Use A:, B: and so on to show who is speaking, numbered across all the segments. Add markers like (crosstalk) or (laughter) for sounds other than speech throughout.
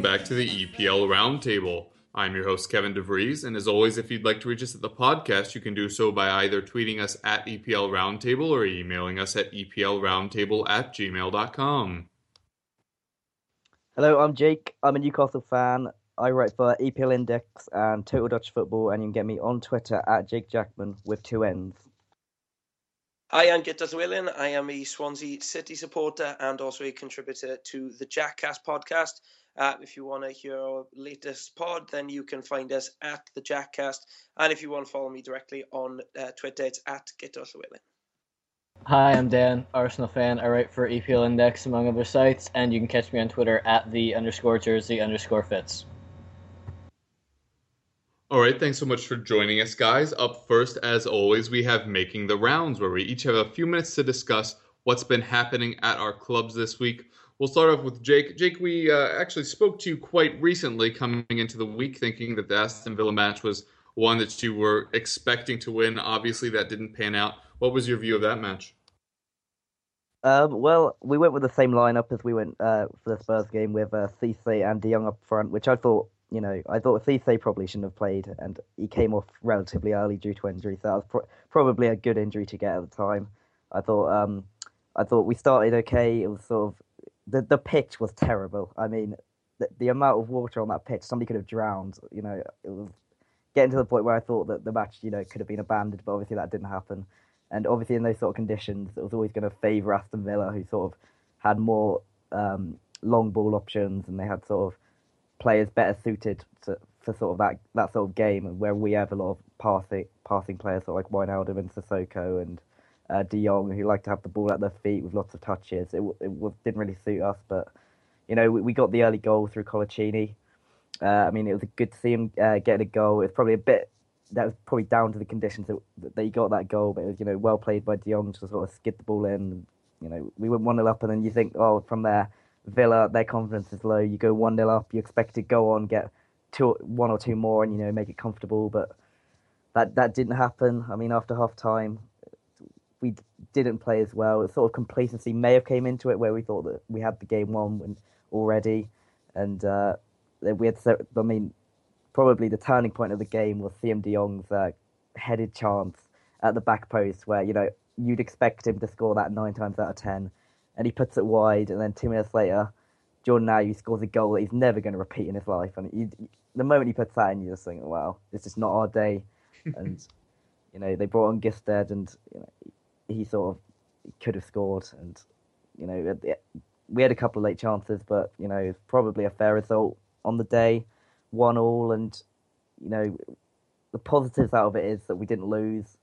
A: Welcome back to the EPL Roundtable. I'm your host Kevin DeVries, and as always, if you'd like to reach us at the podcast, you can do so by either tweeting us at EPL Roundtable or emailing us at EPLRoundtable at gmail.com.
B: Hello, I'm Jake. I'm a Newcastle fan. I write for EPL Index and Total Dutch Football, and you can get me on Twitter at Jake Jackman with two N's.
C: Hi, I'm Guto Llewelyn. I am a Swansea City supporter and also a contributor to the Jackcast podcast. Uh, if you want to hear our latest pod, then you can find us at the Jackcast. And if you want to follow me directly on uh, Twitter, it's at Guto Llewelyn.
D: Hi, I'm Dan, Arsenal fan. I write for EPL Index, among other sites, and you can catch me on Twitter at the underscore jersey underscore Fitz.
A: All right, thanks so much for joining us, guys. Up first, as always, we have Making the Rounds, where we each have a few minutes to discuss what's been happening at our clubs this week. We'll start off with Jake. Jake, we uh, actually spoke to you quite recently coming into the week, thinking that the Aston Villa match was one that you were expecting to win. Obviously, that didn't pan out. What was your view of that match?
B: Um, well, we went with the same lineup as we went uh, for the Spurs game with uh, Cisse and De Jong up front, which I thought you know, I thought Cisse probably shouldn't have played, and he came off relatively early due to injury. So that was pro- probably a good injury to get at the time. I thought, um, I thought we started okay. It was sort of the the pitch was terrible. I mean, the, the amount of water on that pitch, somebody could have drowned. You know, it was getting to the point where I thought that the match, you know, could have been abandoned, but obviously that didn't happen. And obviously, in those sort of conditions, it was always going to favour Aston Villa, who sort of had more um, long ball options, and they had sort of players better suited to, for sort of that that sort of game, where we have a lot of passing passing players, sort of like Wijnaldum and Sissoko and uh, De Jong, who like to have the ball at their feet with lots of touches. It, it didn't really suit us, but you know we, we got the early goal through Coloccini. Uh, I mean, it was good to see him uh, getting a goal. It's probably a bit that was probably down to the conditions that, that he got that goal, but it was you know well played by De Jong to sort of skid the ball in. You know, we went one 0 up, and then you think, oh, from there Villa, their confidence is low. You go one 0 up, you expect to go on, get two, one or two more, and you know make it comfortable. But that that didn't happen. I mean, after half time, we didn't play as well. Sort of complacency may have came into it, where we thought that we had the game won already, and uh, we had. I mean, probably the turning point of the game was Siem De Jong's uh, headed chance at the back post, where you know you'd expect him to score that nine times out of ten and he puts it wide, and then two minutes later, Jordan Ayew scores a goal that he's never going to repeat in his life. And you, the moment he puts that in, you're just think, "Wow, this is not our day." (laughs) and you know, they brought on Gestede, and you know, he sort of could have scored. And you know, we had a couple of late chances, but you know, it's probably a fair result on the day, one all. And you know, the positives out of it is that we didn't lose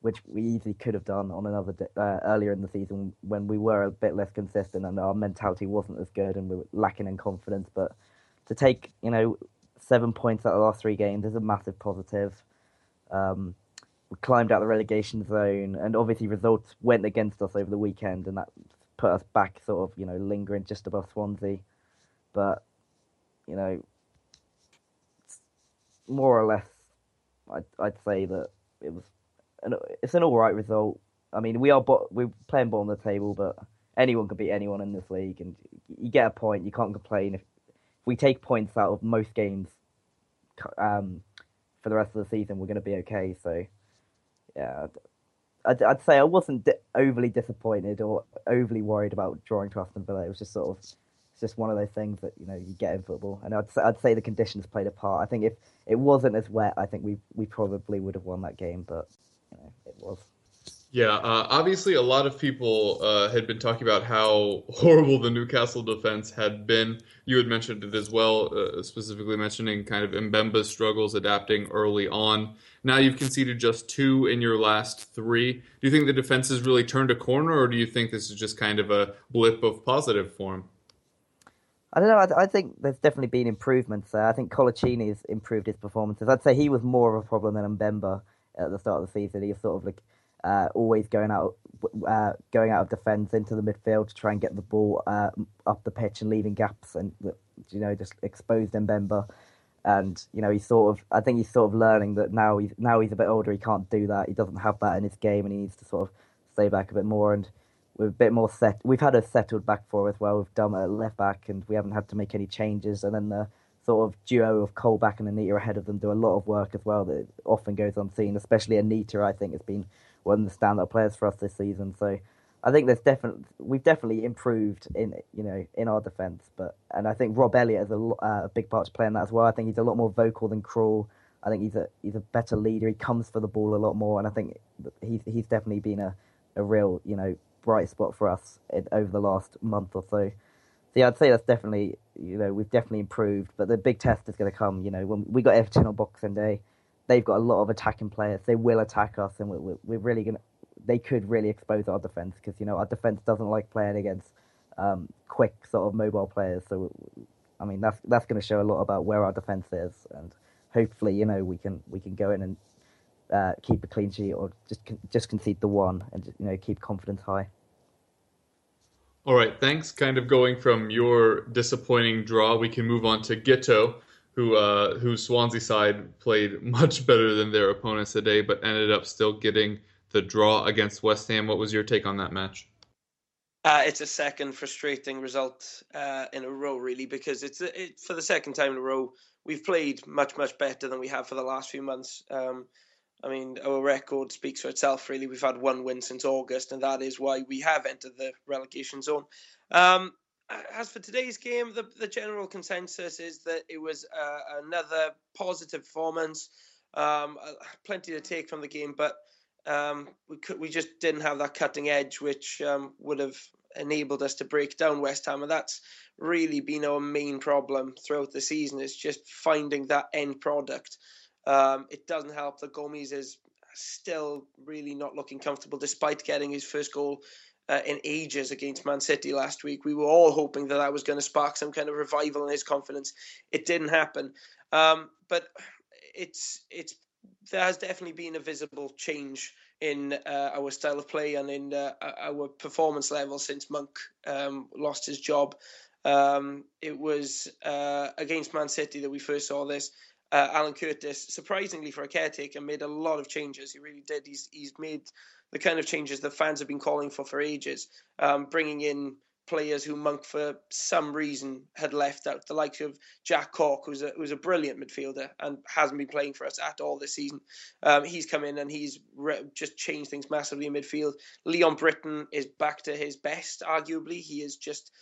B: which we easily could have done on another day, uh, earlier in the season when we were a bit less consistent and our mentality wasn't as good and we were lacking in confidence. But to take you know seven points out of the last three games is a massive positive. Um, climbed out the relegation zone, and obviously results went against us over the weekend, and that put us back sort of you know lingering just above Swansea. But you know, more or less, I'd, I'd say that it was an, it's an all right result. I mean, we are bo- we're playing bottom of the table, but anyone can beat anyone in this league, and you get a point. You can't complain if, if we take points out of most games um, for the rest of the season. We're going to be okay. So, yeah, I'd, I'd say I wasn't di- overly disappointed or overly worried about drawing to Aston Villa. It was just sort of it's just one of those things that you know you get in football, and I'd say, I'd say the conditions played a part. I think if it wasn't as wet, I think we we probably would have won that game, but you know, it was.
A: Yeah, uh, obviously, a lot of people uh, had been talking about how (laughs) horrible the Newcastle defense had been. You had mentioned it as well, uh, specifically mentioning kind of Mbemba's struggles adapting early on. Now you've conceded just two in your last three. Do you think the defense has really turned a corner, or do you think this is just kind of a blip of positive form?
B: I don't know. I, I think there's definitely been improvements there. I think Coloccini's improved his performances. I'd say he was more of a problem than Mbemba at the start of the season. He was sort of like uh, always going out, uh, going out of defence into the midfield to try and get the ball uh, up the pitch and leaving gaps, and you know just exposed Mbemba. And you know he's sort of, I think he's sort of learning that now he's now he's a bit older. He can't do that. He doesn't have that in his game, and he needs to sort of stay back a bit more. And we're a bit more set. We've had a settled back four as well. We've done a left back, and we haven't had to make any changes. And then the sort of duo of Colback and Anita ahead of them do a lot of work as well that often goes unseen. Especially Anita, I think, has been one of the standout players for us this season. So I think there's definitely we've definitely improved in you know in our defence. But and I think Rob Elliott has a, uh, a big part to play in that as well. I think he's a lot more vocal than Krul. I think he's a he's a better leader. He comes for the ball a lot more, and I think he's he's definitely been a, a real you know bright spot for us in, over the last month or so. So yeah, I'd say that's definitely you know we've definitely improved, but the big test is going to come. You know when we got Everton on Boxing Day, they've got a lot of attacking players. They will attack us, and we're, we're really gonna. They could really expose our defense because you know our defense doesn't like playing against um, quick sort of mobile players. So, I mean that's that's going to show a lot about where our defense is, and hopefully you know we can we can go in and uh, keep a clean sheet or just just concede the one and you know keep confidence high.
A: All right, thanks. Kind of going from your disappointing draw, we can move on to Guto who uh, Swansea side played (laughs) much better than their opponents today, but ended up still getting the draw against West Ham. What was your take on that match?
C: Uh, it's a second frustrating result uh, in a row, really, because it's it, for the second time in a row we've played much much better than we have for the last few months. Um, I mean, our record speaks for itself. Really, we've had one win since August, and that is why we have entered the relegation zone. Um, as for today's game, the, the general consensus is that it was uh, another positive performance. Um, uh, plenty to take from the game, but um, we could, we just didn't have that cutting edge, which um, would have enabled us to break down West Ham, and that's really been our main problem throughout the season. It's just finding that end product. Um, it doesn't help that Gomis is still really not looking comfortable, despite getting his first goal uh, in ages against Man City last week. We were all hoping that that was going to spark some kind of revival in his confidence. It didn't happen, um, but it's it's there has definitely been a visible change in uh, our style of play and in uh, our performance level since Monk um, lost his job. Um, it was uh, against Man City that we first saw this. Uh, Alan Curtis, surprisingly for a caretaker, made a lot of changes. He really did. He's he's made the kind of changes that fans have been calling for for ages, um, bringing in players who Monk for some reason had left out, the likes of Jack Cork, who's a, who's a brilliant midfielder and hasn't been playing for us at all this season. Um, he's come in and he's re- just changed things massively in midfield. Leon Britton is back to his best, arguably. He is just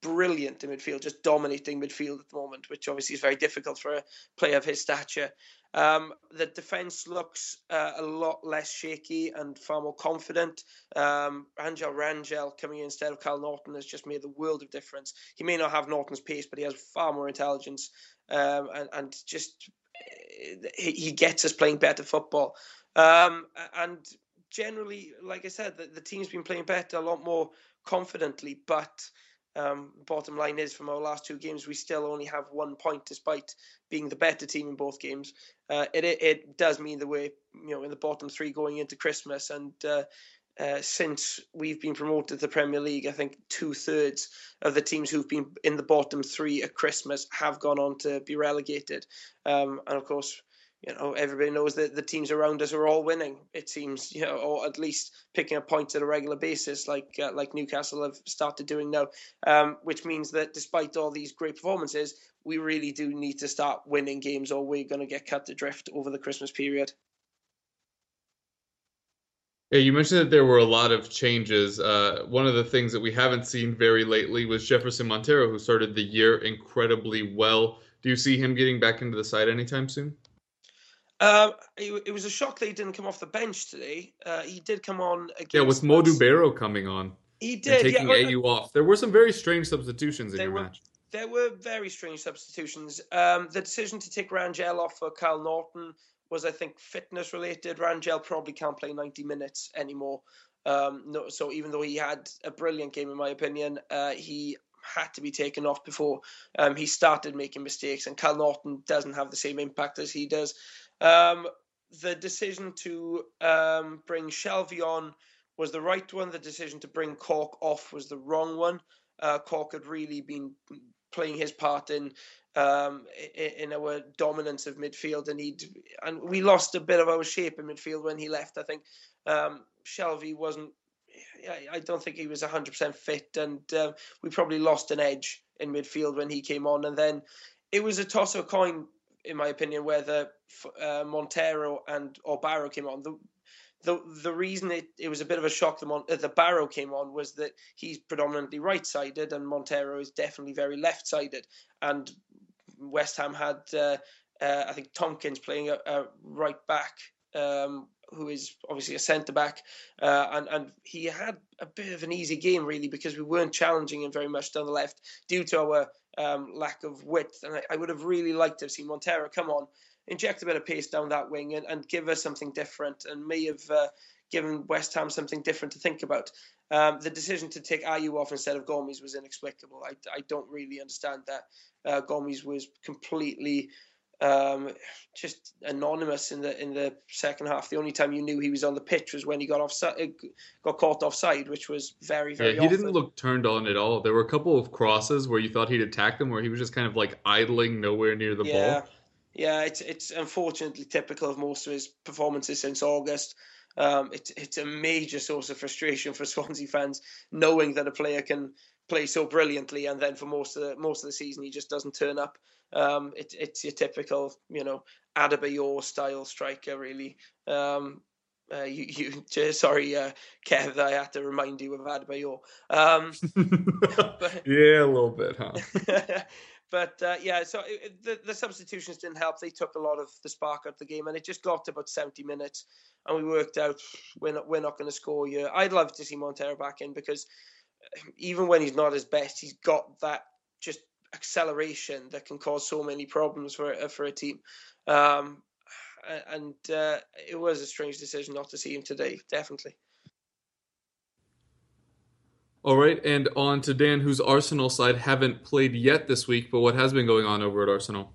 C: brilliant in midfield, just dominating midfield at the moment, which obviously is very difficult for a player of his stature. Um, the defence looks uh, a lot less shaky and far more confident. Um, Angel Rangel coming in instead of Kyle Naughton has just made the world of difference. He may not have Naughton's pace, but he has far more intelligence um, and, and, just he, he, gets us playing better football. Um, and generally, like I said, the, the team's been playing better, a lot more confidently, but um, bottom line is, from our last two games, we still only have one point, despite being the better team in both games. Uh, it, it, it does mean that we're you know in the bottom three going into Christmas, and uh, uh, since we've been promoted to the Premier League, I think two thirds of the teams who've been in the bottom three at Christmas have gone on to be relegated. Um, and of course, you know, everybody knows that the teams around us are all winning. It seems, you know, or at least picking up points at a regular basis, like uh, like Newcastle have started doing now. Um, which means that despite all these great performances, we really do need to start winning games, or we're going to get cut adrift over the Christmas period.
A: Yeah, you mentioned that there were a lot of changes. Uh, one of the things that we haven't seen very lately was Jefferson Montero, who started the year incredibly well. Do you see him getting back into the side anytime soon?
C: Um, it, it was a shock that he didn't come off the bench today. Uh, he did come on against.
A: Yeah, with Modou Barrow coming on.
C: He
A: and
C: did.
A: taking
C: yeah,
A: Ayew off. There were some very strange substitutions in your
C: were-
A: match.
C: There were very strange substitutions. Um, the decision to take Rangel off for Kyle Naughton was, I think, fitness related. Rangel probably can't play 90 minutes anymore. Um, no, so even though he had a brilliant game, in my opinion, uh, he had to be taken off before um, he started making mistakes. And Kyle Naughton doesn't have the same impact as he does. Um, the decision to um, bring Shelvey on was the right one. The decision to bring Cork off was the wrong one. Uh, Cork had really been playing his part in um, in our dominance of midfield, and he and we lost a bit of our shape in midfield when he left. I think um, Shelvey wasn't. I- don't think he was 100% fit, and uh, we probably lost an edge in midfield when he came on. And then it was a toss of coin, in my opinion, whether uh, Montero and or Barrow came on. The, the the reason it, it was a bit of a shock that Mon- uh, the Barrow came on was that he's predominantly right sided and Montero is definitely very left sided. And West Ham had, uh, uh, I think, Tomkins playing a, a right back. Um, who is obviously a centre back, uh, and and he had a bit of an easy game really because we weren't challenging him very much down the left due to our um, lack of width. And I, I would have really liked to have seen Montero come on, inject a bit of pace down that wing, and, and give us something different, and may have uh, given West Ham something different to think about. Um, the decision to take Ayew off instead of Gomis was inexplicable. I, I don't really understand that. Uh, Gomis was completely um, just anonymous in the in the second half. The only time you knew he was on the pitch was when he got offside, got caught offside, which was very very.
A: Yeah, he
C: often.
A: didn't look turned on at all. There were a couple of crosses where you thought he'd attack them, where he was just kind of like idling nowhere near the
C: yeah.
A: ball.
C: Yeah, it's it's unfortunately typical of most of his performances since August. Um, it's it's a major source of frustration for (laughs) Swansea fans, knowing that a player can play so brilliantly, and then for most of the most of the season he just doesn't turn up. Um, it, it's your typical, you know, Adebayor style striker, really. Um, uh, you, you, (laughs) sorry, uh, Kev, I had to remind you of Adebayor. Um, (laughs) but,
A: yeah, a little bit, huh?
C: But uh, yeah, so it, it- the, the substitutions didn't help. They took a lot of the spark out of the game, and it just got to about 70 minutes, and we worked out we're not, we're not going to score here. I'd love to see Montero back in because even when he's not his best, he's got that just acceleration that can cause so many problems for for a team. Um, and uh, it was a strange decision not to see him today, definitely.
A: All right, and on to Dan, whose Arsenal side haven't played yet this week, but what has been going on over at Arsenal?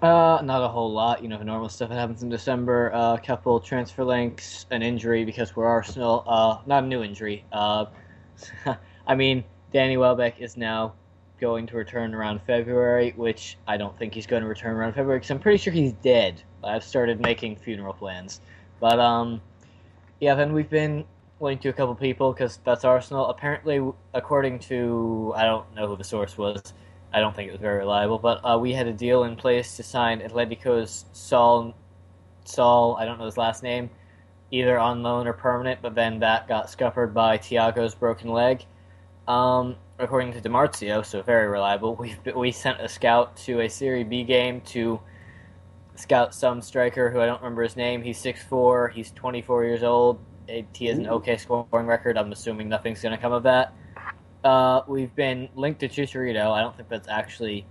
D: Uh, not a whole lot. You know, normal stuff that happens in December. A uh, couple transfer links, an injury because we're Arsenal. Uh, not a new injury. Uh, (laughs) I mean, Danny Welbeck is now going to return around February, which I don't think he's going to return around February because I'm pretty sure he's dead. I've started making funeral plans. But, um, yeah, then we've been linked to a couple people because that's Arsenal. Apparently, according to, I don't know who the source was, I don't think it was very reliable, but uh, we had a deal in place to sign Atletico's Saul, Saul, I don't know his last name, either on loan or permanent, but then that got scuppered by Thiago's broken leg. Um, according to Di Marzio, so very reliable, we we sent a scout to a Serie B game to scout some striker who I don't remember his name. He's 6'4", he's 24 years old. He has an okay scoring record. I'm assuming nothing's going to come of that. Uh, we've been linked to Chicharito. I don't think that's actually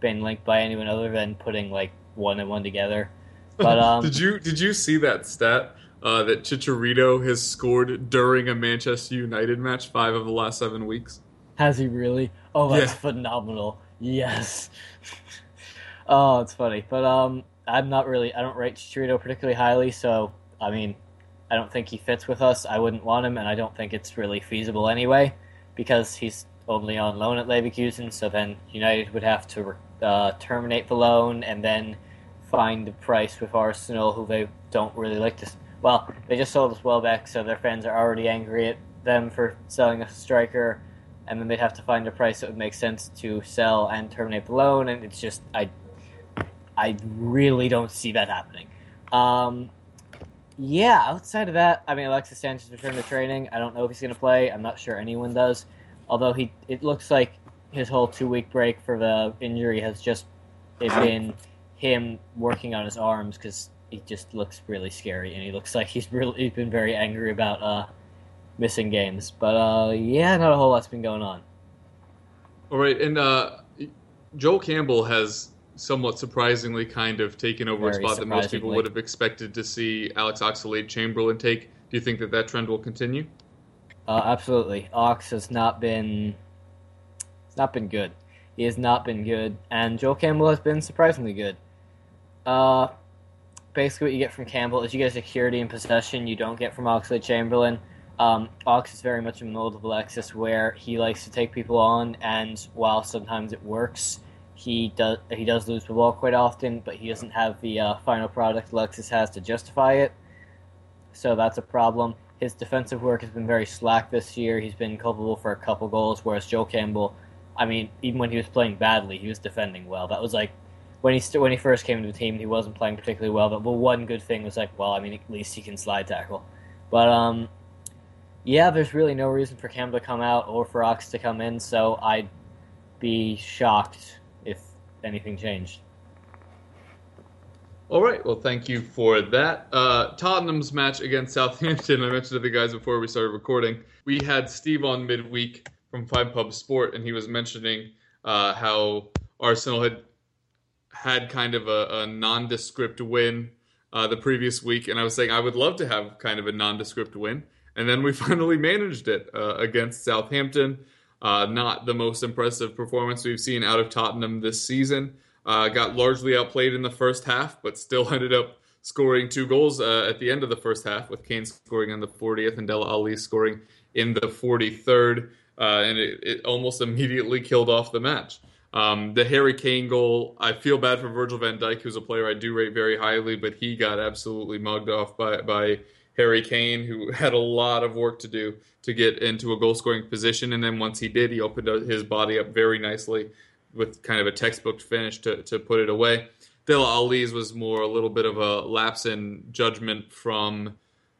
D: been linked by anyone other than putting like one and one together. But (laughs) um,
A: did you did you see that stat uh, that Chicharito has scored during a Manchester United match five of the last seven weeks?
D: has he really? Oh, that's
A: Yeah.
D: phenomenal. Yes. (laughs) oh, it's funny, but um, I'm not really. I don't rate Chicharito particularly highly, so I mean, I don't think he fits with us. I wouldn't want him, and I don't think it's really feasible anyway, because he's only on loan at Leverkusen. So then United would have to uh, terminate the loan and then find the price with Arsenal, who they don't really like to. Well, they just sold us Welbeck, so their fans are already angry at them for selling a striker, and then they'd have to find a price that would make sense to sell and terminate the loan, and it's just I, I really don't see that happening. Um, yeah, outside of that, I mean, Alexis Sanchez returned to training. I don't know if he's going to play. I'm not sure anyone does. Although he, it looks like his whole two week break for the injury has just been him working on his arms because he just looks really scary and he looks (laughs) like he's really he's been very angry about uh, missing games. But uh, yeah, not a whole lot's been going on.
A: All right, and uh, Joel Campbell has somewhat surprisingly kind of taken over very a spot that most people would have expected to see Alex Oxlade Chamberlain take. Do you think that that trend will continue?
D: Uh, absolutely. Ox has not been it's not been good. He has not been good, and Joel Campbell has been surprisingly good. Uh, basically, what you get from Campbell is you get security and possession you don't get from Oxlade Chamberlain. Um, Ox is very much a mold of Alexis, where he likes to take people on, and while sometimes it works, he does he does lose the ball quite often, but he doesn't have the uh, final product Alexis has to justify it. So that's a problem. His defensive work has been very slack this year. He's been culpable for a couple goals, whereas Joe Campbell, I mean, even when he was playing badly, he was defending well. That was like when he st- when he first came to the team, he wasn't playing particularly well. But, but one good thing was like, well, I mean, at least he can slide tackle. But um, yeah, there's really no reason for Cam to come out or for Ox to come in, so I'd be shocked anything changed.
A: All right. Well, thank you for that. Uh, Tottenham's match against Southampton. I mentioned to the guys before we started recording. We had Steve on midweek from Five Pub Sport, and he was mentioning uh, how Arsenal had had kind of a, a nondescript win uh, the previous week, and I was saying I would love to have kind of a nondescript win. And then we (laughs) finally managed it uh, against Southampton. Uh, not the most impressive performance we've seen out of Tottenham this season. Uh, got largely outplayed in the first half, but still (laughs) ended up scoring two goals uh, at the end of the first half, with Kane scoring in the 40th and Dele Alli scoring in the 43rd. Uh, and it, it, almost (laughs) immediately killed off the match. Um, the Harry Kane goal, I feel bad for Virgil van Dijk, who's a player I do rate very highly, but he got absolutely mugged off by, by Harry Kane, who (laughs) had a lot of work to do to get into a goal scoring position. And then once he did, he opened his body up very nicely with kind of a textbook finish to, to put it away. Dele Alli's was more a little bit of a lapse in judgment from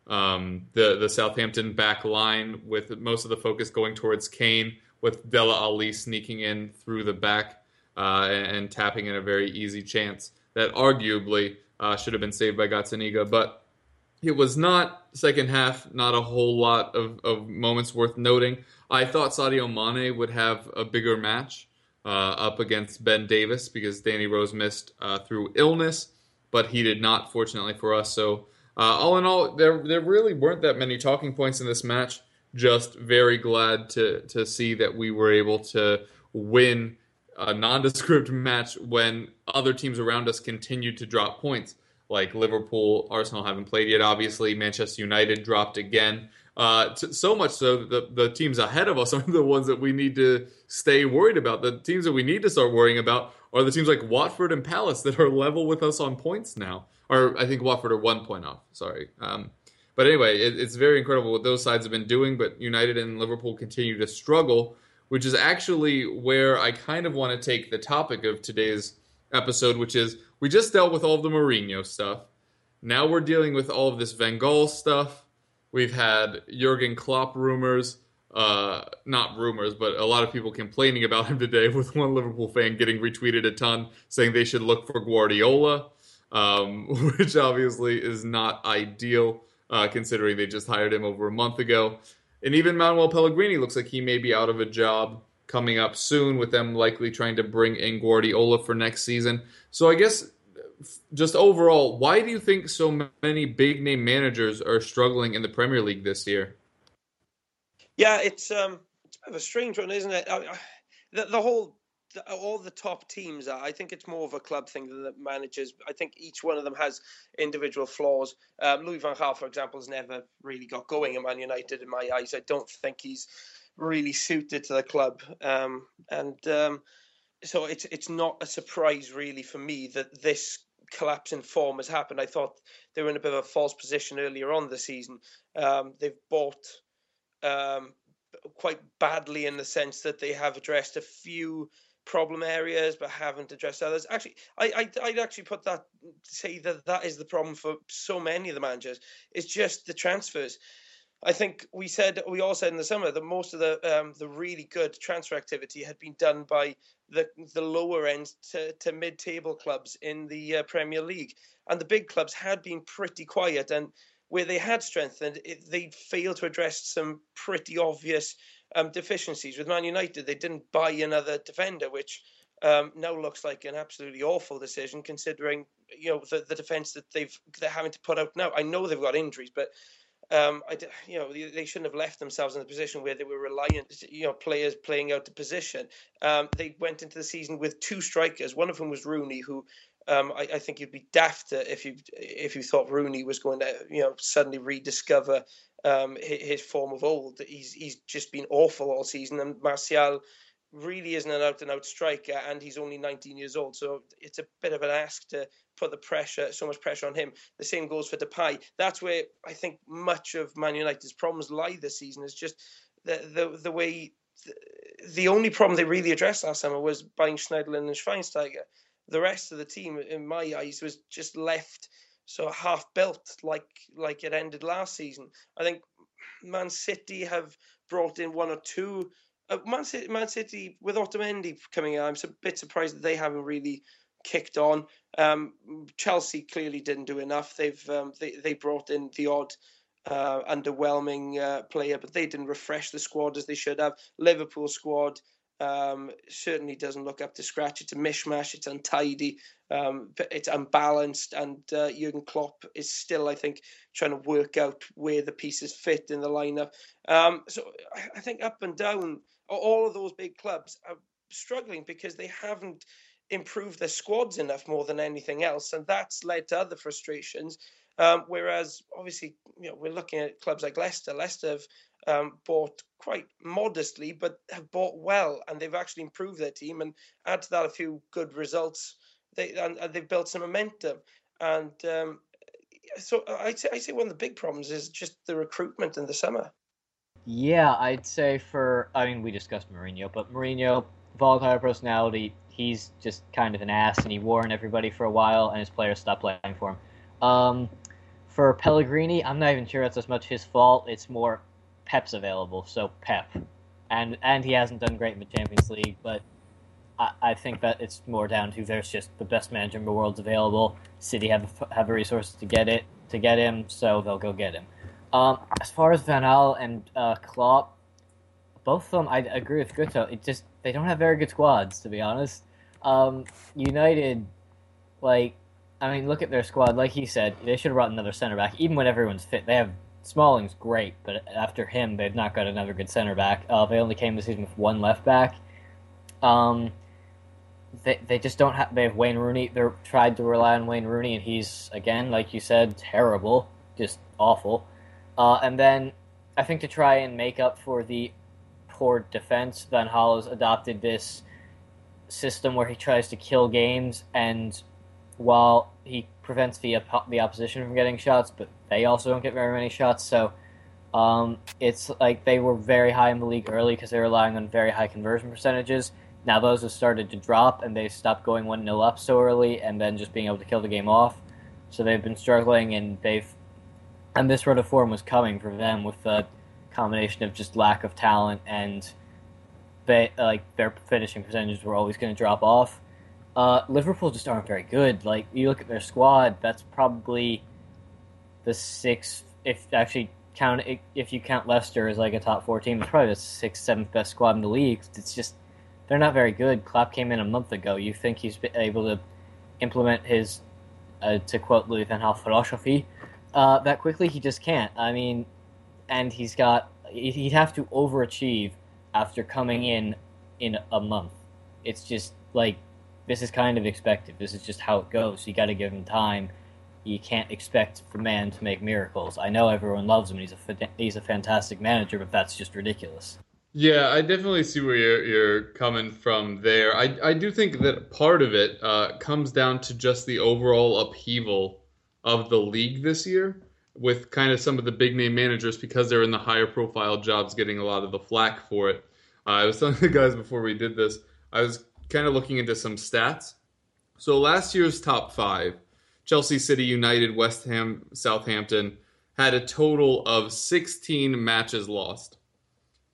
A: um, the the Southampton back line, with most of the focus going towards Kane, with Dele Alli sneaking in through the back uh, and, and, tapping in a very easy chance that arguably uh, should have been saved by Gazzaniga. But it was not second half, not a whole lot of, of moments worth noting. I thought Sadio Mane would have a bigger match uh, up against Ben Davies because Danny Rose missed uh, through illness, but he did not, fortunately for us. So, uh, all in all, there there really weren't that many talking points in this match. Just very glad to to see that we were able to win a nondescript (laughs) match when other teams around us continued to drop points like Liverpool, Arsenal haven't played yet. Obviously, Manchester United dropped again. Uh, t- so much so that the, the teams ahead of us (laughs) are the ones that we need to stay worried about. The teams that we need to start worrying about are the teams like Watford and Palace that are level with us on points now. Or I think Watford are one point off. Sorry. Um, but anyway, it, it's very incredible what those sides have been doing. But United and Liverpool continue to struggle, which is actually where I kind of want to take the topic of today's episode, which is we just dealt with all of the Mourinho stuff. Now we're dealing with all of this Van Gaal stuff. We've had Jurgen Klopp rumors, uh, not rumors, but a lot of people complaining about him today. (laughs) With one Liverpool fan getting retweeted a ton, saying they should look for Guardiola, um, (laughs) which obviously is not ideal, uh, considering they just hired him over a month ago. And even Manuel Pellegrini looks like he may be out of a job coming up soon, with them likely trying to bring in Guardiola for next season. So I guess just overall, why do you think so many big name managers are struggling in the Premier League this year?
C: Yeah, it's um, it's a bit of a strange one, isn't it? I, I, the, the whole all the top teams are. I think it's more of a club thing than the managers. I think each one of them has individual flaws. Um, Louis van Gaal, for example, has never really got going at Man United in my eyes. I don't think he's really suited to the club. Um, and um, so it's it's not a surprise really for me that this collapse in form has happened. I thought they were in a bit of a false position earlier on the season. Um, they've bought um, quite badly in the sense that they have addressed a few problem areas but haven't addressed others. Actually, I, I would actually put that say that that is the problem for so many of the managers. It's just the transfers I think we said we all said in the summer that most of the um, the really good transfer activity had been done by the the lower end to, to mid table clubs in the uh, Premier League, and the big clubs had been pretty quiet. And where they had strengthened, it, they failed to address some pretty obvious um, deficiencies. With Man United, they didn't buy another defender, which um, now looks like an absolutely awful decision considering you know the, the defense that they've they're having to put out now. I know they've got injuries, but um, I, you know, they shouldn't have left themselves in a position where they were reliant, you know, players playing out the position. Um, they went into the season with two strikers. One of whom was Rooney, who um, I, I, think you'd be daft if you if you thought Rooney was going to, you know, suddenly rediscover um, his, his, form of old. He's he's just been awful all season, and Martial really isn't an out and out striker, and he's only 19 years old. So it's a bit of an ask to put the pressure, so much pressure on him. The same goes for Depay. That's where I think much of Man United's problems lie this season. Is just the the the way. The, only problem they really addressed last summer was buying Schneiderlin and Schweinsteiger. The rest of the team, in my eyes, was just left so half built like like it ended last season. I think Man City have brought in one or two uh, Man, City, Man City with Otamendi coming out, I'm a bit surprised that they haven't really kicked on. Um, Chelsea clearly didn't do enough. They've um, they they brought in the odd uh, underwhelming uh, player, but they didn't refresh the squad as they should have. Liverpool squad um, certainly doesn't look up to scratch. It's a mishmash. It's untidy. Um, it's unbalanced, and uh, Jurgen Klopp is still, I think, trying to work out where the pieces fit in the lineup. Um, so I think up and down, all of those big clubs are struggling because they haven't improved their squads enough more than anything else, and that's led to other frustrations. Um, whereas, obviously, you know, we're looking at clubs like Leicester. Leicester have um, bought quite modestly, but have bought well, and they've actually improved their team. And add to that a few good results, they and, and they've built some momentum. And um, so I'd say, I'd say one of the big problems is just the recruitment in the summer.
D: Yeah, I'd say for I mean we discussed Mourinho, but Mourinho, volatile personality, he's just kind of an ass, and he warned everybody for a while, and his players stopped playing for him. Um, for Pellegrini, I'm not even sure that's as much his fault. It's more Pep's available, so Pep, and and he hasn't done great in the Champions League, but I, I think that it's more down to there's just the best manager in the world's available. City have have the resources to get it to get him, so they'll go get him. Um, as far as Van Gaal and uh, Klopp, both of them, I agree with Guto. It just they don't have very good squads, to be honest. Um, United, like, I mean, look at their squad. Like he said, they should have brought another center back. Even when everyone's fit, they have Smalling's great, but after him, they've not got another good center back. Uh, they only came this season with one left back. Um, they they just don't have. They have Wayne Rooney. They're tried to rely on Wayne Rooney, and he's again, like you said, terrible, just awful. Uh, and then I think to try and make up for the poor defense, Van has adopted this system where he tries to kill games, and while he prevents the the opposition from getting shots, but they also don't get very many shots. So um, it's like they were very high in the league early because they were relying on very high conversion percentages. Now those have started to drop, and they stopped going one 0 up so early, and then just being able to kill the game off. So they've been struggling, and they've and this sort of form was coming for them with the combination of just lack of talent and like their finishing percentages were always going to drop off. Uh, Liverpool just aren't very good. Like you look at their squad, that's probably the sixth. If actually count if you count Leicester as like a top four team, it's probably the sixth, seventh best squad in the league. It's just they're not very good. Klopp came in a month ago. You think he's able to implement his, uh, to quote Louis van Gaal, philosophy uh, that quickly? He just can't. I mean, and he's got he'd have to overachieve after coming in in a month. It's just like this is kind of expected. This is just how it goes. You got to give him time. You can't expect the man to make miracles. I know everyone loves him. He's a he's a fantastic manager, but that's just ridiculous.
A: Yeah, I definitely see where you're, you're coming from there. I, I do think that part of it uh, comes down to just the overall upheaval of the league this year with kind of some of the big name managers because they're in the higher profile jobs getting a lot of the flack for it. Uh, I was (laughs) telling the guys before we did this, I was kind of looking into some stats. So last year's top five Chelsea, City, United, West Ham, Southampton had a total of 16 matches lost.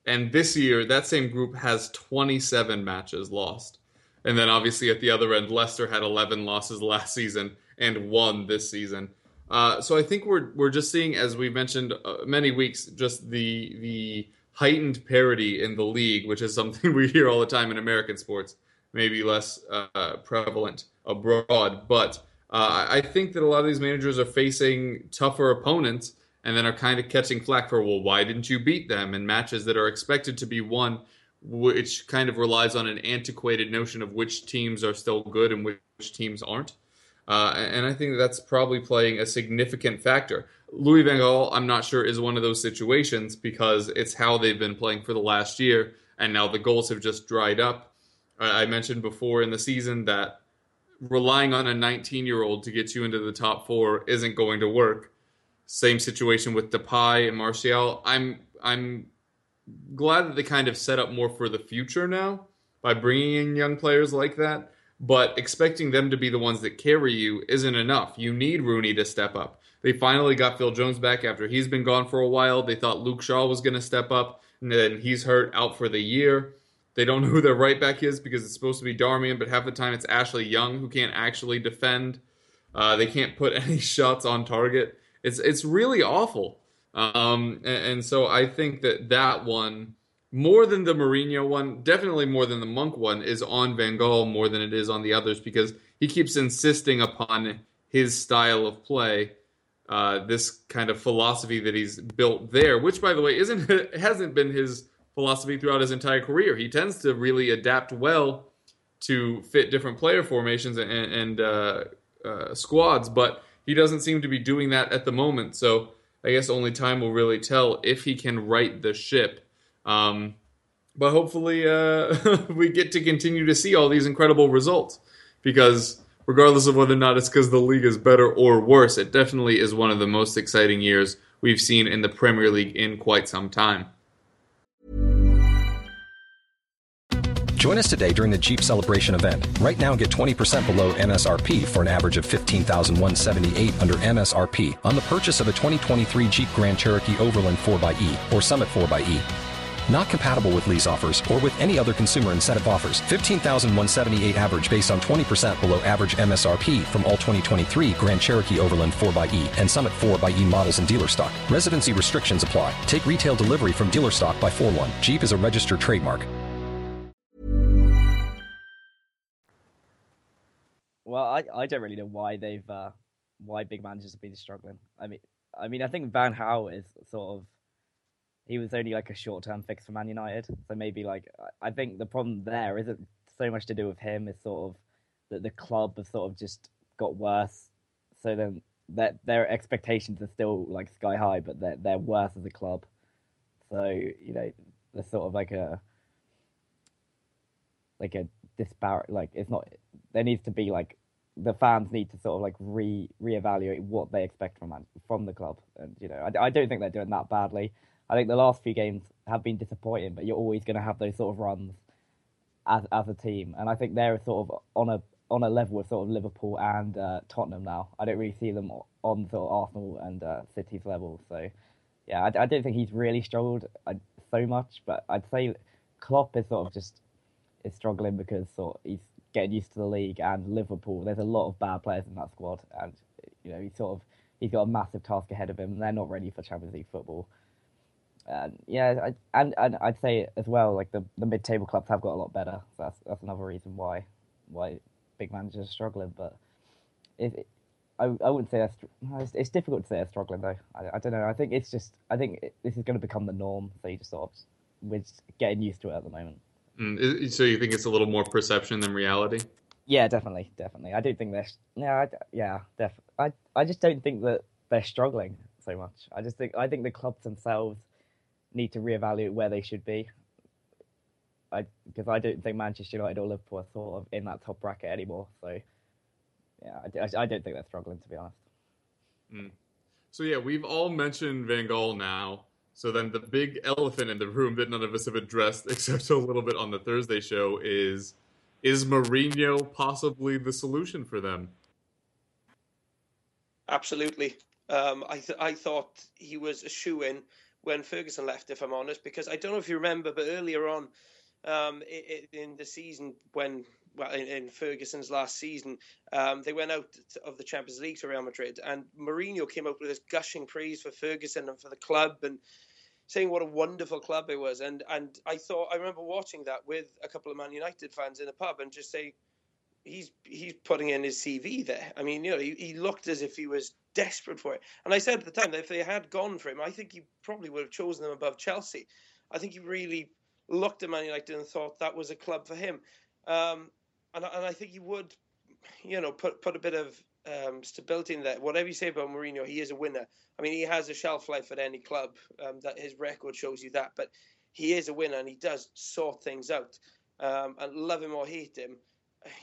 A: And this year, that same group has 27 matches lost. And then obviously at the other end, Leicester had 11 losses last season and one this season. Uh, so I think we're we're just seeing, as we've mentioned uh, many weeks, just the the heightened parity in the league, which is something (laughs) we hear all the time in American sports, maybe less uh, prevalent abroad. But uh, I think that a lot of these managers are facing tougher opponents and then are kind of catching flack for, well, why didn't you beat them in matches that are expected to be won, which kind of relies on an antiquated notion of which teams are still good and which teams aren't. Uh, and I think that's probably playing a significant factor. Louis Van Gaal, I'm not sure, is one of those situations because it's how they've been playing for the last year, and now the goals have just dried up. I mentioned before in the season that relying on a 19 year old to get you into the top four isn't going to work. Same situation with Depay and Martial. I'm I'm glad that they kind of set up more for the future now by bringing in young players like that. But expecting them to be the ones that carry you isn't enough. You need Rooney to step up. They finally got Phil Jones back after he's been gone for a while. They thought Luke Shaw was going to step up, and then he's hurt out for the year. They don't know who their right back is because it's supposed to be Darmian, but half the time it's Ashley Young who can't actually defend. Uh, they can't put (laughs) any shots on target. It's it's really awful. Um, and, and, so I think that that one, more than the Mourinho one, definitely more than the Monk one, is on Van Gaal more than it is on the others because he keeps insisting upon his style of play. Uh, this kind of philosophy that he's built there, which by the way isn't (laughs) hasn't been his philosophy throughout his entire career. He tends to really adapt well to fit different player formations and, and uh, uh, squads, but he doesn't seem to be doing that at the moment. So I guess only time will really tell if he can right the ship. Um, but hopefully, uh, (laughs) we get to continue to see all these incredible results because regardless of whether or not it's because the league is better or worse, it definitely is one of the most exciting years we've seen in the Premier League in quite some time.
E: Join us today during the Jeep Celebration event. Right now, get 20% below MSRP for an average of 15178 under MSRP on the purchase of a 2023 Jeep Grand Cherokee Overland 4xE or Summit 4xE. Not compatible with lease offers or with any other consumer incentive offers. 15,178 average based on 20% below average MSRP from all 2023 Grand Cherokee Overland 4xE and Summit 4xE models in dealer stock. Residency restrictions apply. Take retail delivery from dealer stock by 4 1. Jeep is a registered trademark.
B: Well, I, I don't really know why they've uh, why big managers have been struggling. I mean, I mean, I think Van Gaal is sort of he was only like a short term fix for Man United, so maybe like I think the problem there isn't so much to do with him. It's sort of that the club have sort of just got worse. So then that their expectations are still like sky high, but they're they're worse as a club. So you know, there's sort of like a like a disparate like it's not there needs to be like the fans need to sort of like re reevaluate what they expect from from the club, and you know I, I don't think they're doing that badly. I think the last few games have been disappointing, but you're always going to have those sort of runs as as a team, and I think they're sort of on a on a level with sort of Liverpool and uh, Tottenham now. I don't really see them on sort of Arsenal and uh, City's level. So yeah, I, I don't think he's really struggled uh, so much, but I'd say Klopp is sort of just is struggling because sort of he's getting used to the league and Liverpool. There's a lot of bad players in that squad, and you know he's sort of he's got a massive task ahead of him. And they're not ready for Champions League football. And yeah, I, and and I'd say as well, like the, the mid table clubs have got a lot better. So that's that's another reason why why big managers are struggling. But it, I I wouldn't say that's it's, it's, difficult to say they're struggling though. I, I don't know. I think it's just I think it, this is going to become the norm. So you just sort of we're just getting used to it at the moment.
A: Mm, so you think it's a little more perception than reality?
B: Yeah, definitely, definitely. I don't think they're. Yeah, I, yeah, def. I I just don't think that they're struggling so much. I just think I think the clubs themselves need to reevaluate where they should be. I because I don't think Manchester United or Liverpool are sort of in that top bracket anymore. So yeah, I, I don't think they're struggling to be honest.
A: Mm. So yeah, we've all mentioned Van Gaal now. So then the big elephant in the room that none of us have addressed, (laughs) except a little bit on the Thursday show, is is Mourinho possibly the solution for them?
C: Absolutely. Um, I th- I thought he was a shoe in when Ferguson left, if I'm honest, because I don't know if you remember, but earlier on um, in the season when well, in, Ferguson's last season, um, they went out of the Champions League to Real Madrid, and Mourinho came up with this gushing praise for Ferguson and for the club, and saying what a wonderful club it was. And and I thought I remember watching that with a couple of Man United fans in a pub, and just saying, he's he's putting in his CV there. I mean, you know, he, he looked as if he was desperate for it. And I said at the time that if they had gone for him, I think he probably would have chosen them above Chelsea. I think he really looked at Man United and thought that was a club for him. Um, and, and I think he would, you know, put put a bit of um, stability in there. Whatever you say about Mourinho, he is a winner. I mean, he has a shelf life at any club. Um, that his record shows you that, but he is a winner and he does sort things out. Um, and love him or hate him,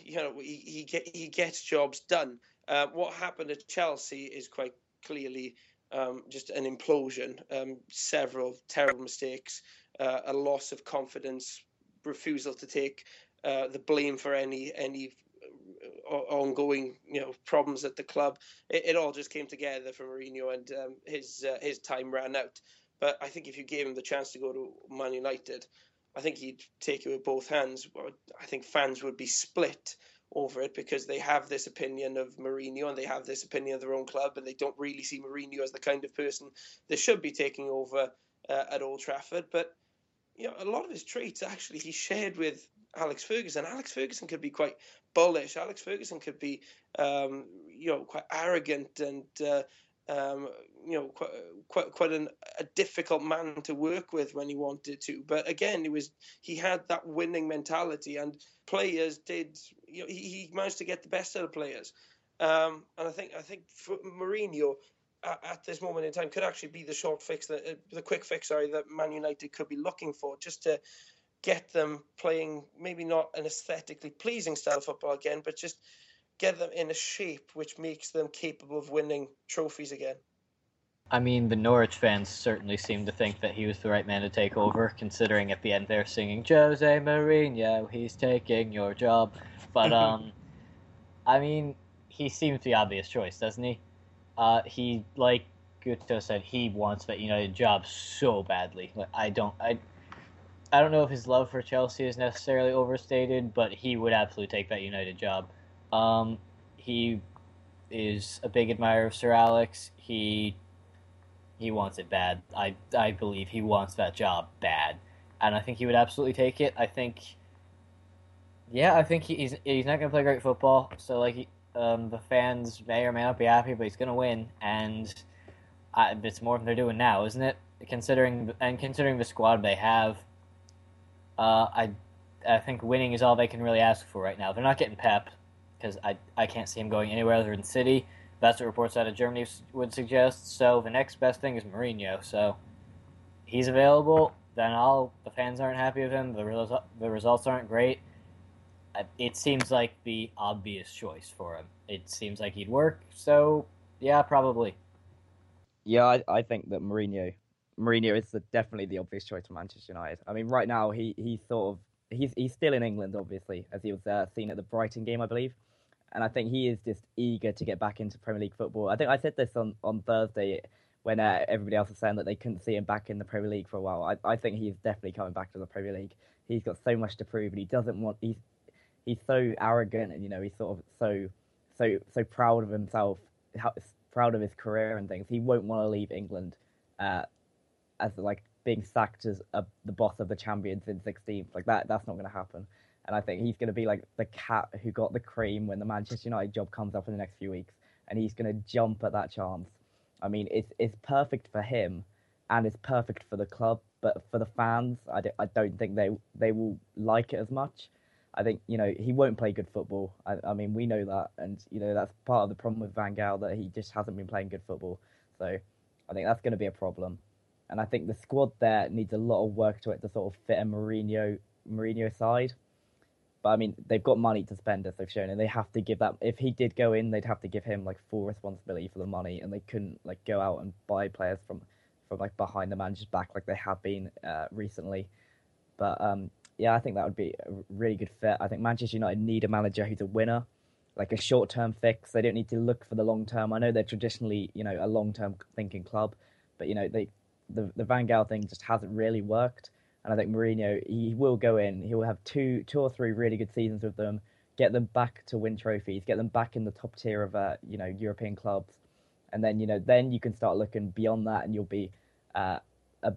C: you know, he he, get, he gets jobs done. Uh, what happened at Chelsea is quite clearly um, just an implosion. Um, several terrible mistakes, uh, a loss of confidence, refusal to take uh, the blame for any any uh, ongoing you know problems at the club. It, it, all just came together for Mourinho, and um, his uh, his time ran out. But I think if you gave him the chance to go to Man United, I think he'd take it with both hands. I think fans would be split over it because they have this opinion of Mourinho and they have this opinion of their own club, and they don't really see Mourinho as the kind of person that should be taking over uh, at Old Trafford. But you know, a lot of his traits actually he shared with Alex Ferguson. Alex Ferguson could be quite bullish. Alex Ferguson could be, um, you know, quite arrogant and, uh, um, you know, quite quite, quite an, a difficult man to work with when he wanted to. But again, he was he had that winning mentality, and players did. You know, he, he managed to get the best out of players. Um, and I think I think for Mourinho, at this moment in time could actually be the short fix, the, the quick fix, sorry, that Man United could be looking for, just to get them playing maybe not an aesthetically pleasing style of football again, but just get them in a shape which makes them capable of winning trophies again.
D: I mean, the Norwich fans certainly seem to think that he was the right man to take over, considering at the end they're singing Jose Mourinho, he's taking your job. But (laughs) um, I mean, he seems the obvious choice, doesn't he? Uh, he like Guto said, he wants that United job so badly. Like I don't, I I don't know if his love for Chelsea is necessarily overstated, but he would absolutely take that United job. Um, he is a big admirer of Sir Alex. He he wants it bad. I I believe he wants that job bad, and I think he would absolutely take it. I think, yeah, I think he, he's he's not going to play great football. So like, um, the fans may or may not be happy, but he's going to win, and I, it's more than they're doing now, isn't it? Considering and considering the squad they have uh, I I think winning is all they can really ask for right now. They're not getting Pep because I I can't see him going anywhere other than City. That's what reports out of Germany would suggest. So the next best thing is Mourinho. So he's available. Then all the fans aren't happy with him. The the results aren't great. It seems like the obvious choice for him. It seems like he'd work. So yeah, probably.
B: Yeah, I, I think that Mourinho Mourinho is the, definitely the obvious choice for Manchester United. I mean, right now he he's sort of he's he's still in England, obviously, as he was uh, seen at the Brighton game, I believe. And I think he is just eager to get back into Premier League football. I think I said this on, on Thursday when uh, everybody else was saying that they couldn't see him back in the Premier League for a while. I, I think he's definitely coming back to the Premier League. He's got so much to prove, and he doesn't want. He's he's so arrogant, and you know he's sort of so so so proud of himself, proud of his career and things. He won't want to leave England. Uh, as like being sacked as a, the boss of the champions in 16th. Like that, that's not going to happen. And I think he's going to be like the cat who got the cream when the Manchester United job comes up in the next few weeks, and he's going to jump at that chance. I mean, it's it's perfect for him, and it's perfect for the club. But for the fans, I don't, I don't think they they will like it as much. I think you know he won't play good football. I, I mean, we know that, and you know that's part of the problem with Van Gaal that he just hasn't been playing good football. So I think that's going to be a problem and I think the squad there needs a lot of work to it to sort of fit a Mourinho Mourinho side. But I mean, they've got money to spend, as they've shown, and they have to give that. If he did go in, they'd have to give him like full responsibility for the money, and they couldn't like go out and buy players from from like behind the manager's back like they have been uh, recently. But um, yeah, I think that would be a really good fit. I think Manchester United need a manager who's a winner. like a short term fix. They don't need to look for the long term. I know they're traditionally, you know, a long term thinking club, but you know, they the the Van Gaal thing just hasn't really worked. And I think Mourinho, he will go in. He will have two two or three really good seasons with them, get them back to win trophies, get them back in the top tier of uh, you know European clubs, and then you know then you can start looking beyond that, and you'll be uh, a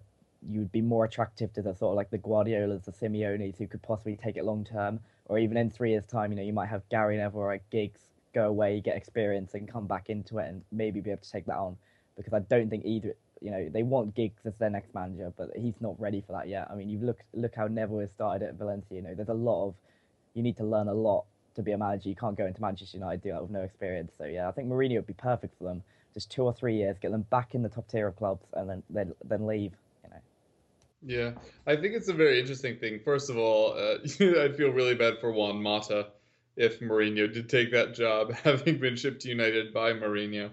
B: you would be more attractive to the sort of like the Guardiolas, the Simeones, who could possibly take it long term, or even in three years' time, you know, you might have Gary Neville or Giggs go away, get experience, and come back into it, and maybe be able to take that on. Because I don't think either, you know, they want Giggs as their next manager, but he's not ready for that yet. I mean, you look look how Neville has started at Valencia. You know, there's a lot of you need to learn a lot to be a manager. You can't go into Manchester United do that with no experience. So yeah, I think Mourinho would be perfect for them. Just two or three years, get them back in the top tier of clubs, and then then then leave. You know.
A: Yeah, I think it's a very interesting thing. First of all, uh, (laughs) I'd feel really bad for Juan Mata if Mourinho did take that job, (laughs) having been shipped to United by Mourinho.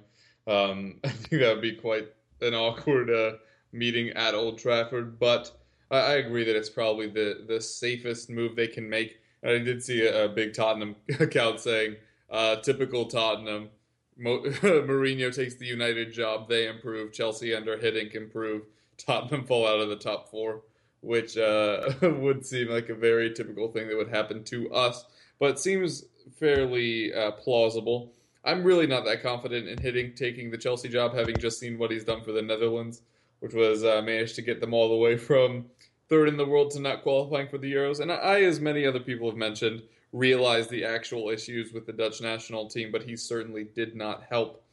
A: Um, (laughs) I think that would be quite an awkward uh, meeting at Old Trafford. But I, I, agree that it's probably the, the safest move they can make. And I did see a, a big Tottenham (laughs) account saying, uh, typical Tottenham. Mo- (laughs) Mourinho takes the United job, they improve. Chelsea under Hiddink improve. Tottenham (laughs) fall out of the top four, which uh, would seem like a very typical thing that would happen to us, but seems fairly uh, plausible. I'm really not that confident in Hiddink taking the Chelsea job, having just seen what he's done for the Netherlands, which was uh, managed to get them all the way from third in the world to not qualifying for the Euros. And I, as many other people have mentioned, realize the actual issues with the Dutch national team, but he certainly did not help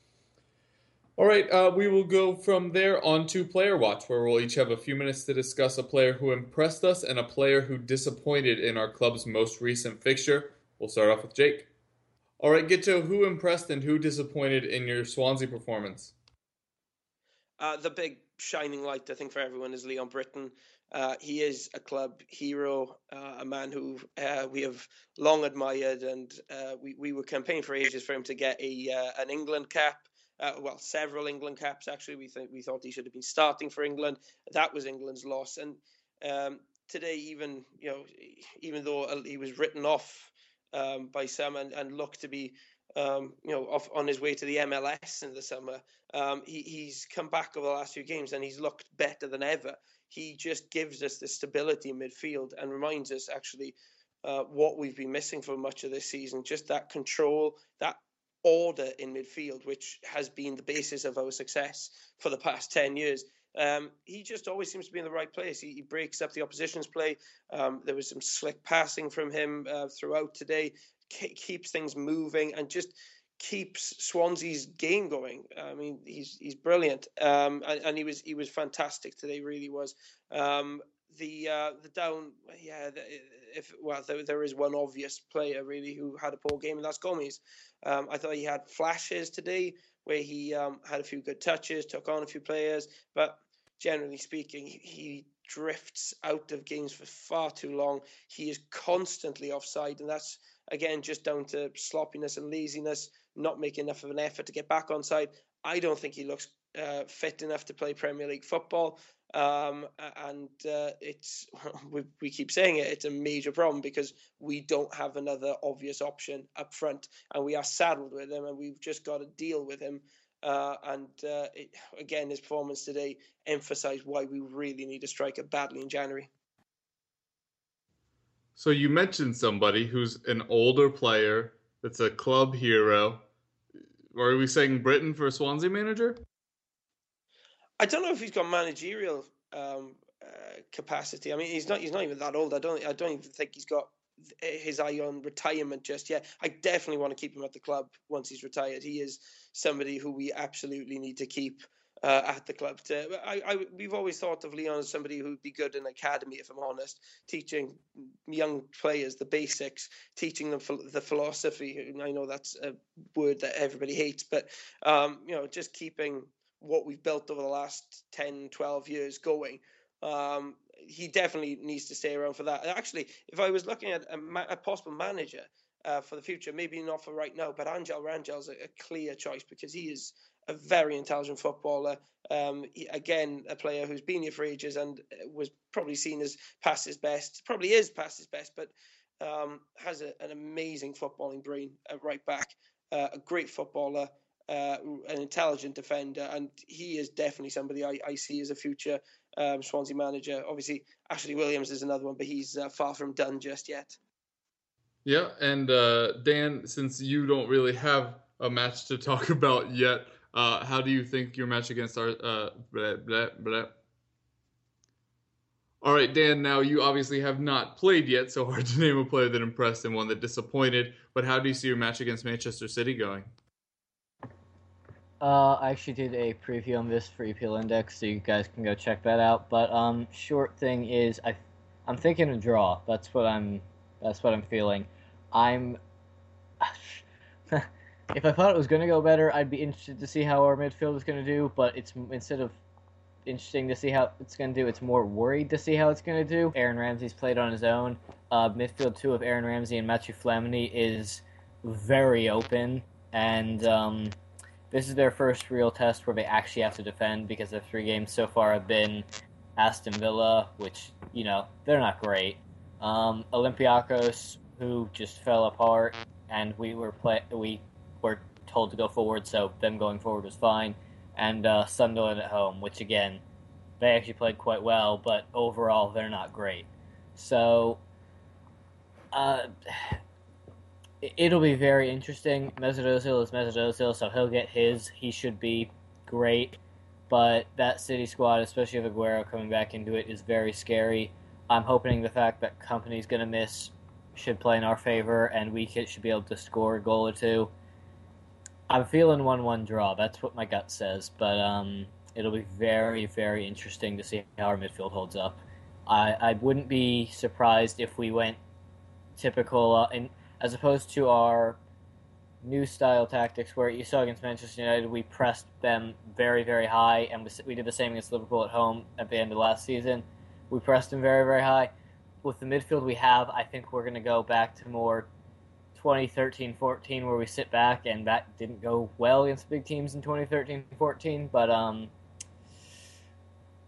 A: all right, uh, we will go from there on to Player Watch, where we'll each have a few minutes to discuss a player who impressed us and a player who disappointed in our club's most recent fixture. We'll start off with Jake. All right, Guto, who impressed and who disappointed in your Swansea performance?
C: Uh, the big shining light, I think, for everyone is Leon Britton. Uh, he is a club hero, uh, a man who uh, we have long admired, and uh, we, we were campaigning for ages for him to get a uh, an England cap uh, well, several England caps actually. We think we thought he should have been starting for England. That was England's loss. And um, today, even you know, even though he was written off um, by some and, and looked to be um, you know off on his way to the MLS in the summer, um, he, he's come back over the last few games and he's looked better than ever. He just gives us the stability in midfield and reminds us actually uh, what we've been missing for much of this season. Just that control, that order in midfield, which has been the basis of our success for the past 10 years. Um, he just always seems to be in the right place. He, he breaks up the opposition's play. Um, there was some slick passing from him uh, throughout today, Ke- keeps things moving, and just keeps Swansea's game going. I mean, he's he's brilliant, um, and, and, he was he was fantastic today. Really was. Um, the uh, the down, yeah. The, if well, there, there is one obvious player really who had a poor game, and that's Gomis. Um, I thought he had flashes today where he um, had a few good touches, took on a few players, but generally speaking, he, drifts out of games for far too long. He is constantly offside, and that's again just down to sloppiness and laziness, not making enough of an effort to get back on side. I don't think he looks uh, fit enough to play Premier League football. Um, and uh, it's (laughs) we, we keep saying it. It's a major problem because we don't have another obvious option up front, and we are saddled with him, and we've just got to deal with him. Uh, and uh, it, again, his performance today emphasised why we really need a striker badly in January.
A: So you mentioned somebody who's an older player that's a club hero. Are we saying Britton for Swansea manager?
C: I don't know if he's got managerial um, uh, capacity. I mean, he's not. He's not even that old. I don't. I don't even think he's got his eye on retirement just yet. I definitely want to keep him at the club once he's retired. He is somebody who we absolutely need to keep uh, at the club. To, I, I, we've always thought of Leon as somebody who'd be good in academy, if I'm honest, teaching young players the basics, teaching them the philosophy. I know that's a word that everybody hates, but um, you know, just keeping what we've built over the last 10, 12 years going. Um, he definitely needs to stay around for that. Actually, if I was looking at a, a possible manager uh, for the future, maybe not for right now, but Angel Rangel's a, a clear choice because he is a very intelligent footballer. Um, he, again, a player who's been here for ages and was probably seen as past his best. Probably is past his best, but um, has a, an amazing footballing brain at right back, uh, a great footballer, uh, an intelligent defender, and he is definitely somebody I, I see as a future um, Swansea manager. Obviously, Ashley Williams is another one, but he's uh, far from done just yet.
A: Yeah, and uh, Dan, since you don't really have a match to talk (laughs) about yet, uh, how do you think your match against our uh, blah, blah, blah. All right, Dan. Now you obviously have not played yet, so (laughs) hard to name a player that impressed and one that disappointed. But how do you see your match against Manchester City going?
D: Uh, I actually did a preview on this for EPL Index, so you guys can go check that out. But um, short thing is, I, I'm thinking a draw. That's what I'm. That's what I'm feeling. I'm. (laughs) if I thought it was going to go better, I'd be interested to see how our midfield is going to do. But it's instead of interesting to see how it's going to do, it's more worried to see how it's going to do. Aaron Ramsey's played on his own. Uh, midfield two of Aaron Ramsey and Matthew Flamini is very open, and um, this is their first real test where they actually have to defend because their three games so far have been Aston Villa, which you know they're not great. Um, Olympiacos, who just fell apart, and we were play we were told to go forward, so them going forward was fine. And uh, Sunderland at home, which again they actually played quite well, but overall they're not great. So. Uh, it'll be very interesting. Mesut is Mesut so he'll get his. He should be great. But that City squad, especially with Aguero coming back into it, is very scary. I'm hoping the fact that Kompany's going to miss should play in our favor, and we should be able to score a goal or two. I'm feeling 1 1 draw. That's what my gut says. But um, it'll be very, very interesting to see how our midfield holds up. I, I wouldn't be surprised if we went typical. Uh, in, as opposed to our new style tactics where you saw against Manchester United, we pressed them very, very high, and we did the same against Liverpool at home at the end of last season. We pressed them very, very high. With the midfield we have, I think we're going to go back to more 2013 14 where we sit back, and that didn't go well against big teams in 2013 14. But um,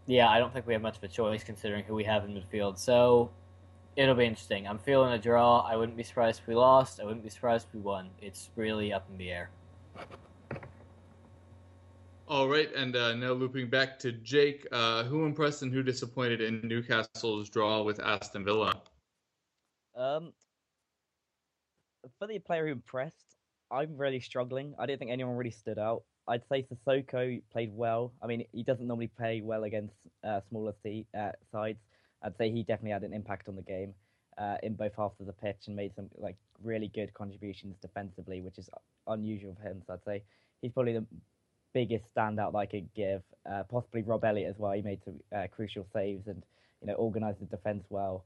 D: yeah, I don't think we have much of a choice considering who we have in midfield. So it'll be interesting. I'm feeling a draw. I wouldn't be surprised if we lost. I wouldn't be surprised if we won. It's really up in the air.
A: All right, and uh, now looping back to Jake, uh, who impressed and who disappointed in Newcastle's draw with Aston Villa?
B: Um, for the player who impressed, I'm really struggling. I don't think anyone really stood out. I'd say Sissoko played well. I mean, he doesn't normally play well against uh, smaller t- uh, sides, I'd say he definitely had an impact on the game uh, in both halves of the pitch and made some like really good contributions defensively, which is unusual for him. So I'd say he's probably the biggest standout that I could give. Uh, possibly Rob Elliott as well. He made some uh, crucial saves and you know organised the defence well.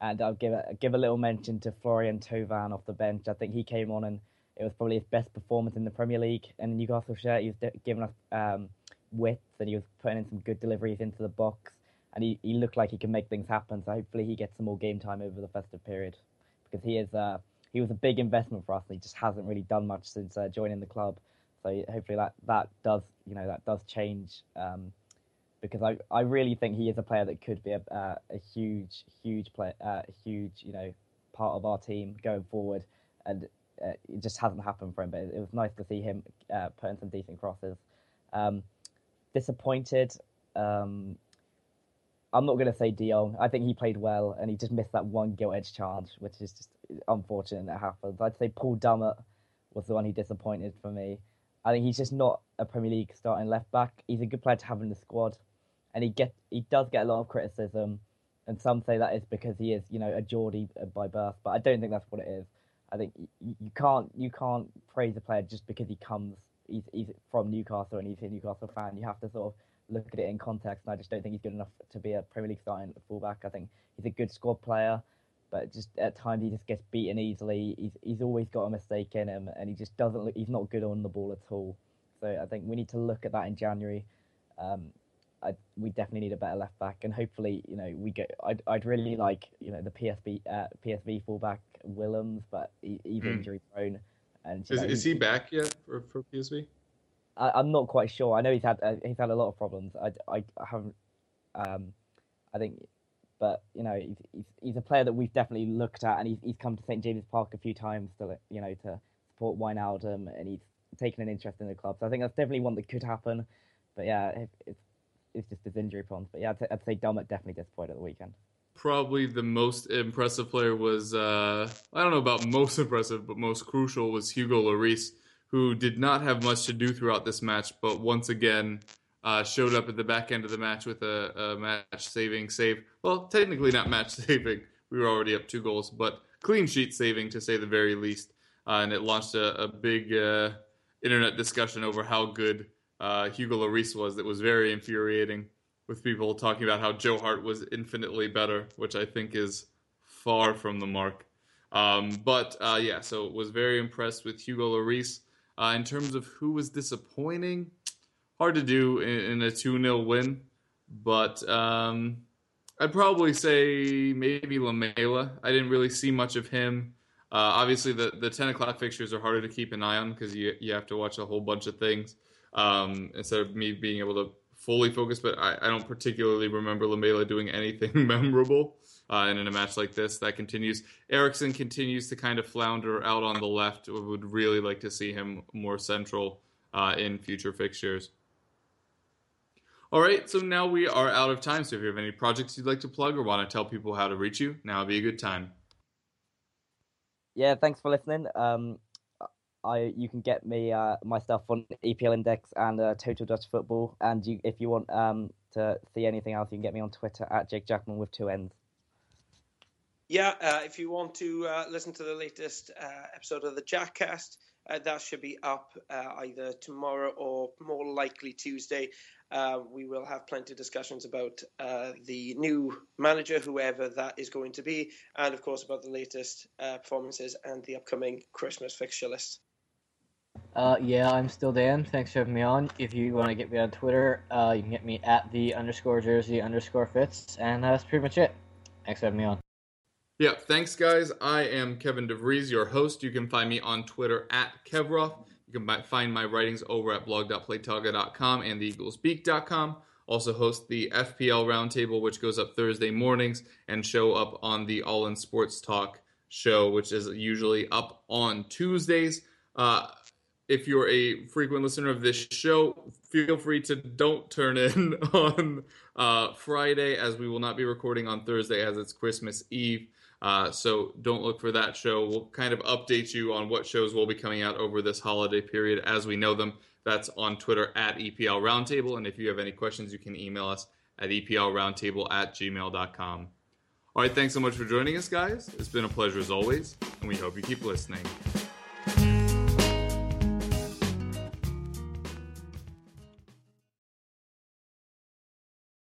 B: And I'll give a give a little mention to Florian Thauvin off the bench. I think he came on and it was probably his best performance in the Premier League. And Newcastle shirt, he was giving us um, width and he was putting in some good deliveries into the box and he, he looked like he can make things happen. So hopefully he gets some more game time over the festive period because he is uh, he was a big investment for us. And he just hasn't really done much since uh, joining the club. So hopefully that that does you know that does change um, because I, I really think he is a player that could be a, uh, a huge huge play uh, huge you know part of our team going forward and uh, it just hasn't happened for him. But it, was nice to see him uh, putting some decent crosses. Um, disappointed. Um, I'm not going to say De Jong. I think he played well, and he just missed that one gilt edge charge, which is just unfortunate that happens. I'd say Paul Dummett was the one who disappointed for me. I think he's just not a Premier League starting left back. He's a good player to have in the squad, and he get he does get a lot of criticism, and some say that is because he is you know a Geordie by birth, but I don't think that's what it is. I think you, you can't you can't praise a player just because he comes he's, he's from Newcastle and he's a Newcastle fan. You have to sort of look at it in context, and I just don't think he's good enough to be a Premier League starting fullback. I think he's a good squad player, but just at times he just gets beaten easily. He's he's always got a mistake in him, and he just doesn't look. He's not good on the ball at all. So I think we need to look at that in January. Um, I, we definitely need a better left back, and hopefully, you know, we get. I'd, I'd really like, you know, the PSV uh, PSV fullback Willems, but he, he's mm. injury prone. And
A: is,
B: know,
A: is he back yet for, for PSV?
B: I, am not quite sure. I know he's had uh, he's had a lot of problems. I, I, I haven't. Um, I think but you know he's, he's, he's a player that we've definitely looked at, and he's, he's come to St James's Park a few times to you know to support Wijnaldum, and he's taken an interest in the club. So I think that's definitely one that could happen. But yeah, it, it's it's just his injury problems. But yeah, I'd, I'd say Dummett definitely disappointed at the weekend.
A: Probably the most impressive player was uh, I don't know about most impressive, but most crucial was Hugo Lloris, who did not have much to do throughout this match, but once again uh, showed up at the back end of the match with a, a match saving save. Well, technically not match (laughs) saving. We were already up two goals, but clean sheet saving to say the very least. Uh, and it launched a, a big uh, internet discussion over how good uh, Hugo Lloris was. That was very infuriating with people talking about how Joe Hart was infinitely better, which I think is far from the mark. Um, but uh, yeah, so was very impressed with Hugo Lloris. Uh, in terms of who was disappointing, hard to do in, in a 2 0 win, but um, I'd probably say maybe Lamela. I didn't really see much of him. Uh, obviously, the, the 10 o'clock fixtures are harder to keep an eye on because you, you have to watch a whole bunch of things um, instead of me being able to fully focus. But I, I don't particularly remember Lamela doing anything (laughs) memorable. Uh, and in a match like this, that continues. Eriksen continues to kind of flounder out on the left. Would really like to see him more central uh, in future fixtures. All right, so now we are out of time. So if you have any projects you'd like to plug or want to tell people how to reach you, now would be a good time.
B: Yeah, thanks for listening. Um, I you can get me uh, my stuff on EPL Index and uh, Total Dutch Football, and you, if you want um, to see anything else, you can get me on Twitter at Jake Jakmann with two N's.
C: Yeah, uh, if you want to uh, listen to the latest uh, episode of the Jackcast, uh, that should be up either tomorrow or more likely Tuesday. we will have plenty of discussions about the new manager, whoever that is going to be, and of course about the latest performances and the upcoming Christmas fixture list.
D: Uh, yeah, I'm still Dan. Thanks for having me on. If you want to get me on Twitter, uh, you can get me at the underscore jersey underscore Fitz, and that's pretty much it. Thanks for having me on.
A: Yeah, thanks, guys. I am Kevin DeVries, your host. You can find me on Twitter at Kevroff. You can find my writings over at blog.playtoga.com and theeaglesbeak.com. Also host the FPL Roundtable, which goes up Thursday mornings, and show up on the All In Sports Talk show, which is usually up on Tuesdays. Uh, if you're a frequent listener of this show, feel free to don't turn in (laughs) on uh, Friday, as we will not be recording on Thursday, as it's Christmas Eve. Uh, so don't look for that show. We'll kind of update you on what shows will be coming out over this holiday period as we know them. That's on Twitter at EPL Roundtable. And if you have any questions, you can email us at EPLRoundtable at gmail.com. All right, thanks so much for joining us, guys. It's been a pleasure as always, and we hope you keep listening.